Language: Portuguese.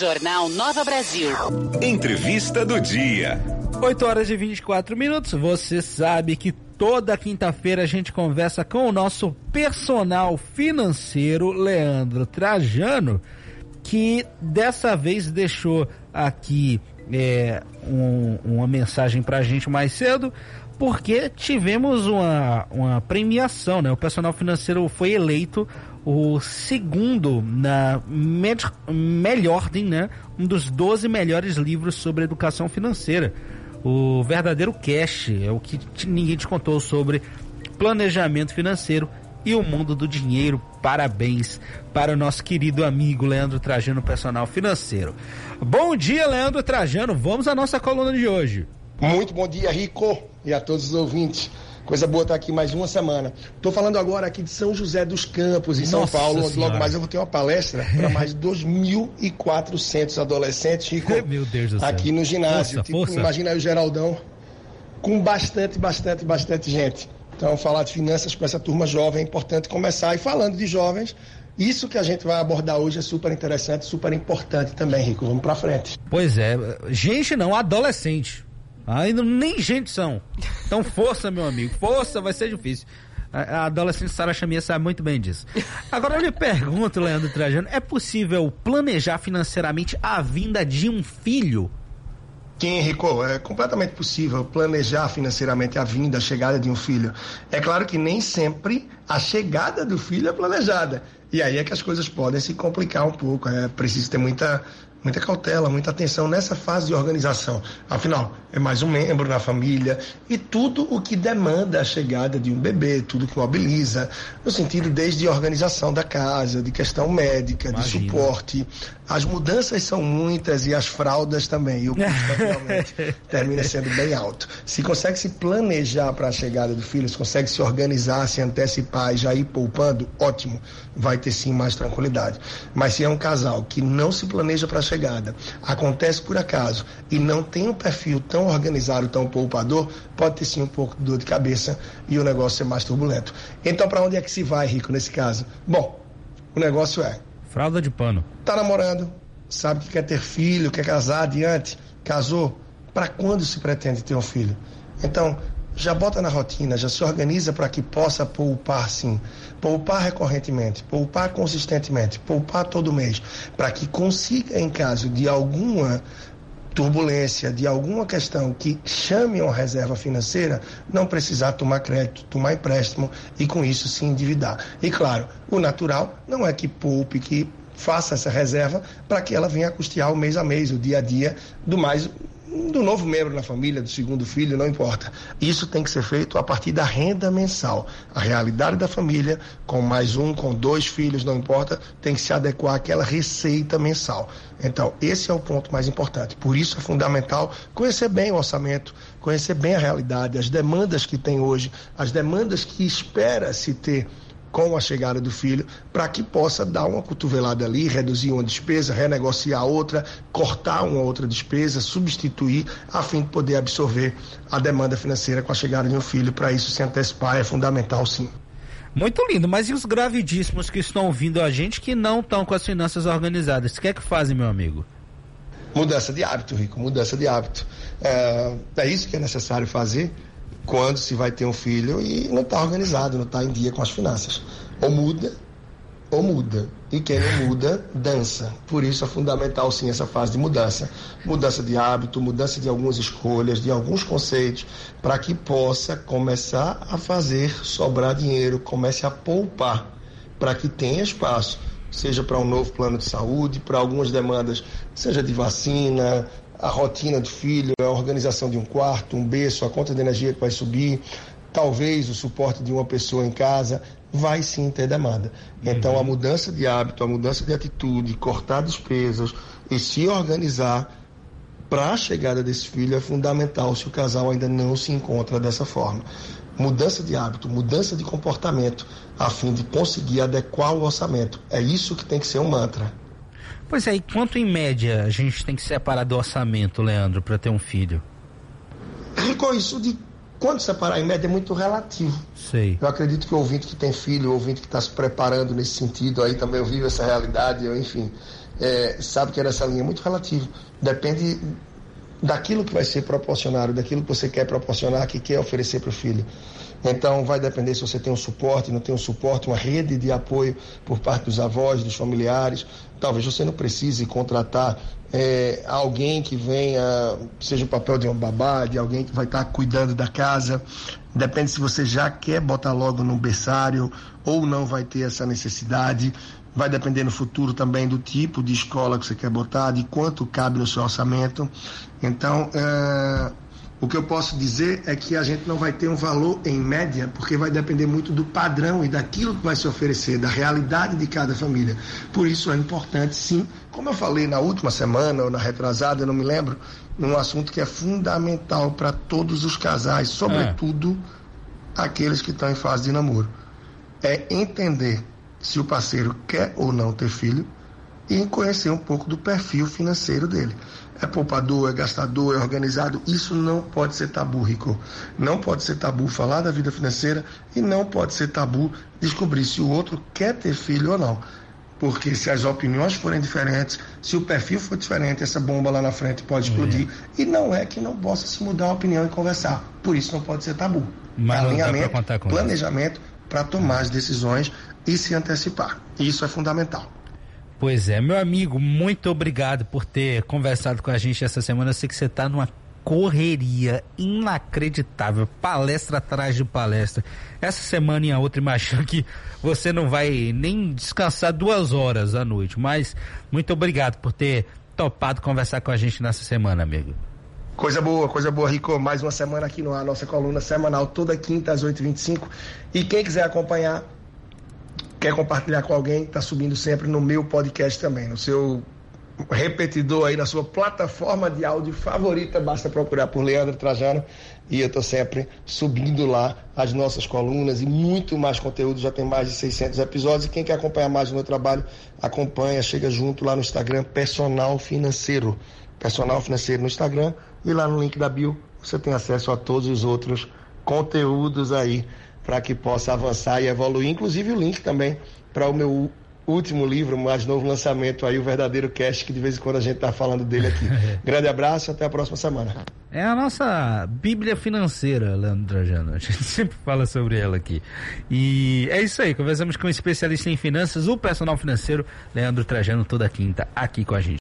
Jornal Nova Brasil. Entrevista do dia. 8 horas e 24 minutos. Você sabe que toda quinta-feira a gente conversa com o nosso personal financeiro, Leandro Trajano, que dessa vez deixou aqui é, um, uma mensagem pra gente mais cedo, porque tivemos uma, uma premiação, né? O personal financeiro foi eleito o segundo na me melhor, né? Um dos 12 melhores livros sobre educação financeira. O verdadeiro cash é o que ninguém te contou sobre planejamento financeiro e o mundo do dinheiro. Parabéns para o nosso querido amigo Leandro Trajano, personal financeiro. Bom dia, Leandro Trajano. Vamos à nossa coluna de hoje. Muito bom dia, Rico, e a todos os ouvintes. Coisa boa estar aqui mais uma semana. Estou falando agora aqui de São José dos Campos, em São Nossa Paulo, onde Senhora. logo mais eu vou ter uma palestra para mais de 2.400 adolescentes, Rico, Meu Deus do céu. aqui no ginásio. Força, tipo, força. imagina aí o Geraldão com bastante, bastante, bastante gente. Então, falar de finanças com essa turma jovem é importante começar. E falando de jovens, isso que a gente vai abordar hoje é super interessante, super importante também, Rico. Vamos para frente. Pois é, gente não, adolescente. Ainda nem gente são. Então força, meu amigo, força, vai ser difícil. A adolescente Sara Chamia sabe muito bem disso. Agora eu lhe pergunto, Leandro Trajano, é possível planejar financeiramente a vinda de um filho? Sim, Rico, é completamente possível planejar financeiramente a vinda, a chegada de um filho. É claro que nem sempre a chegada do filho é planejada. E aí é que as coisas podem se complicar um pouco. É preciso ter muita, muita cautela, muita atenção nessa fase de organização. Afinal, é mais um membro na família e tudo o que demanda a chegada de um bebê, tudo que mobiliza, no sentido desde a organização da casa, de questão médica, Imagina. de suporte. As mudanças são muitas e as fraldas também. E o custo, naturalmente, termina sendo bem alto. Se consegue se planejar para a chegada do filho, se consegue se organizar, se antecipar e já ir poupando, ótimo. Vai ter sim mais tranquilidade. Mas se é um casal que não se planeja para a chegada, acontece por acaso e não tem um perfil tão organizado, tão poupador, pode ter sim um pouco de dor de cabeça e o negócio ser mais turbulento. Então, para onde é que se vai, Rico, nesse caso? Bom, o negócio é Fralda de pano. tá namorando, sabe que quer ter filho, quer casar adiante, casou, para quando se pretende ter um filho? Então, já bota na rotina, já se organiza para que possa poupar sim, poupar recorrentemente, poupar consistentemente, poupar todo mês, para que consiga em caso de alguma turbulência, de alguma questão que chame uma reserva financeira, não precisar tomar crédito, tomar empréstimo e com isso se endividar. E claro, o natural não é que poupe, que faça essa reserva para que ela venha custear o mês a mês, o dia a dia do mais do novo membro na família, do segundo filho, não importa. Isso tem que ser feito a partir da renda mensal. A realidade da família, com mais um, com dois filhos, não importa, tem que se adequar àquela receita mensal. Então, esse é o ponto mais importante. Por isso é fundamental conhecer bem o orçamento, conhecer bem a realidade, as demandas que tem hoje, as demandas que espera se ter com a chegada do filho, para que possa dar uma cotovelada ali, reduzir uma despesa, renegociar outra, cortar uma outra despesa, substituir, a fim de poder absorver a demanda financeira com a chegada de um filho. Para isso se antecipar é fundamental, sim. Muito lindo, mas e os gravidíssimos que estão ouvindo a gente que não estão com as finanças organizadas? O que é que fazem, meu amigo? Mudança de hábito, Rico, mudança de hábito. É, é isso que é necessário fazer quando se vai ter um filho e não está organizado, não está em dia com as finanças. Ou muda, ou muda. E quem não muda, dança. Por isso é fundamental sim essa fase de mudança. Mudança de hábito, mudança de algumas escolhas, de alguns conceitos, para que possa começar a fazer sobrar dinheiro, comece a poupar, para que tenha espaço, seja para um novo plano de saúde, para algumas demandas, seja de vacina, a rotina do filho, a organização de um quarto, um berço, a conta de energia que vai subir, talvez o suporte de uma pessoa em casa, vai sim ter demanda. Então a mudança de hábito, a mudança de atitude, cortar despesas e se organizar para a chegada desse filho é fundamental se o casal ainda não se encontra dessa forma. Mudança de hábito, mudança de comportamento, a fim de conseguir adequar o orçamento. É isso que tem que ser um mantra. Pois é, e quanto em média a gente tem que separar do orçamento, Leandro, para ter um filho? Com isso de quando separar em média é muito relativo. Sei. Eu acredito que o ouvinte que tem filho, o ouvinte que está se preparando nesse sentido aí também vive essa realidade, eu, enfim. é, sabe que essa linha é muito relativa. Depende daquilo que vai ser proporcionado, daquilo que você quer proporcionar, que quer oferecer para o filho. Então, vai depender se você tem um suporte, não tem um suporte, uma rede de apoio por parte dos avós, dos familiares. Talvez você não precise contratar é, alguém que venha, seja o papel de um babá, de alguém que vai estar cuidando da casa. Depende se você já quer botar logo no berçário ou não vai ter essa necessidade. Vai depender no futuro também do tipo de escola que você quer botar, de quanto cabe no seu orçamento. Então, é, o que eu posso dizer é que a gente não vai ter um valor em média, porque vai depender muito do padrão e daquilo que vai se oferecer, da realidade de cada família. Por isso é importante, sim, como eu falei na última semana ou na retrasada, eu não me lembro, num assunto que é fundamental para todos os casais, sobretudo é. aqueles que estão em fase de namoro. É entender se o parceiro quer ou não ter filho e conhecer um pouco do perfil financeiro dele. É poupador, é gastador, é organizado. Isso não pode ser tabu, Rico. Não pode ser tabu falar da vida financeira e não pode ser tabu descobrir se o outro quer ter filho ou não. Porque se as opiniões forem diferentes, se o perfil for diferente, essa bomba lá na frente pode explodir. É. E não é que não possa se mudar a opinião e conversar. Por isso não pode ser tabu. Mas Alinhamento, planejamento para tomar as decisões e se antecipar. Isso é fundamental. Pois é, meu amigo, muito obrigado por ter conversado com a gente essa semana. Eu sei que você está numa correria inacreditável, palestra atrás de palestra. Essa semana e a outra, imagino que você não vai nem descansar duas horas à noite. Mas muito obrigado por ter topado conversar com a gente nessa semana, amigo. Coisa boa, coisa boa, Rico. Mais uma semana aqui no ar, nossa coluna semanal, toda quinta às 8h25. E quem quiser acompanhar, quer compartilhar com alguém, está subindo sempre no meu podcast também, no seu repetidor aí, na sua plataforma de áudio favorita, basta procurar por Leandro Trajano e eu estou sempre subindo lá as nossas colunas e muito mais conteúdo, já tem mais de 600 episódios e quem quer acompanhar mais o meu trabalho, acompanha, chega junto lá no Instagram, Personal Financeiro, Personal Financeiro no Instagram e lá no link da bio você tem acesso a todos os outros conteúdos aí para que possa avançar e evoluir. Inclusive o link também para o meu último livro, mais novo lançamento aí, o Verdadeiro Cast, que de vez em quando a gente está falando dele aqui. Grande abraço, até a próxima semana. É a nossa Bíblia financeira, Leandro Trajano. A gente sempre fala sobre ela aqui. E é isso aí, conversamos com um especialista em finanças, o personal financeiro, Leandro Trajano, toda quinta, aqui com a gente.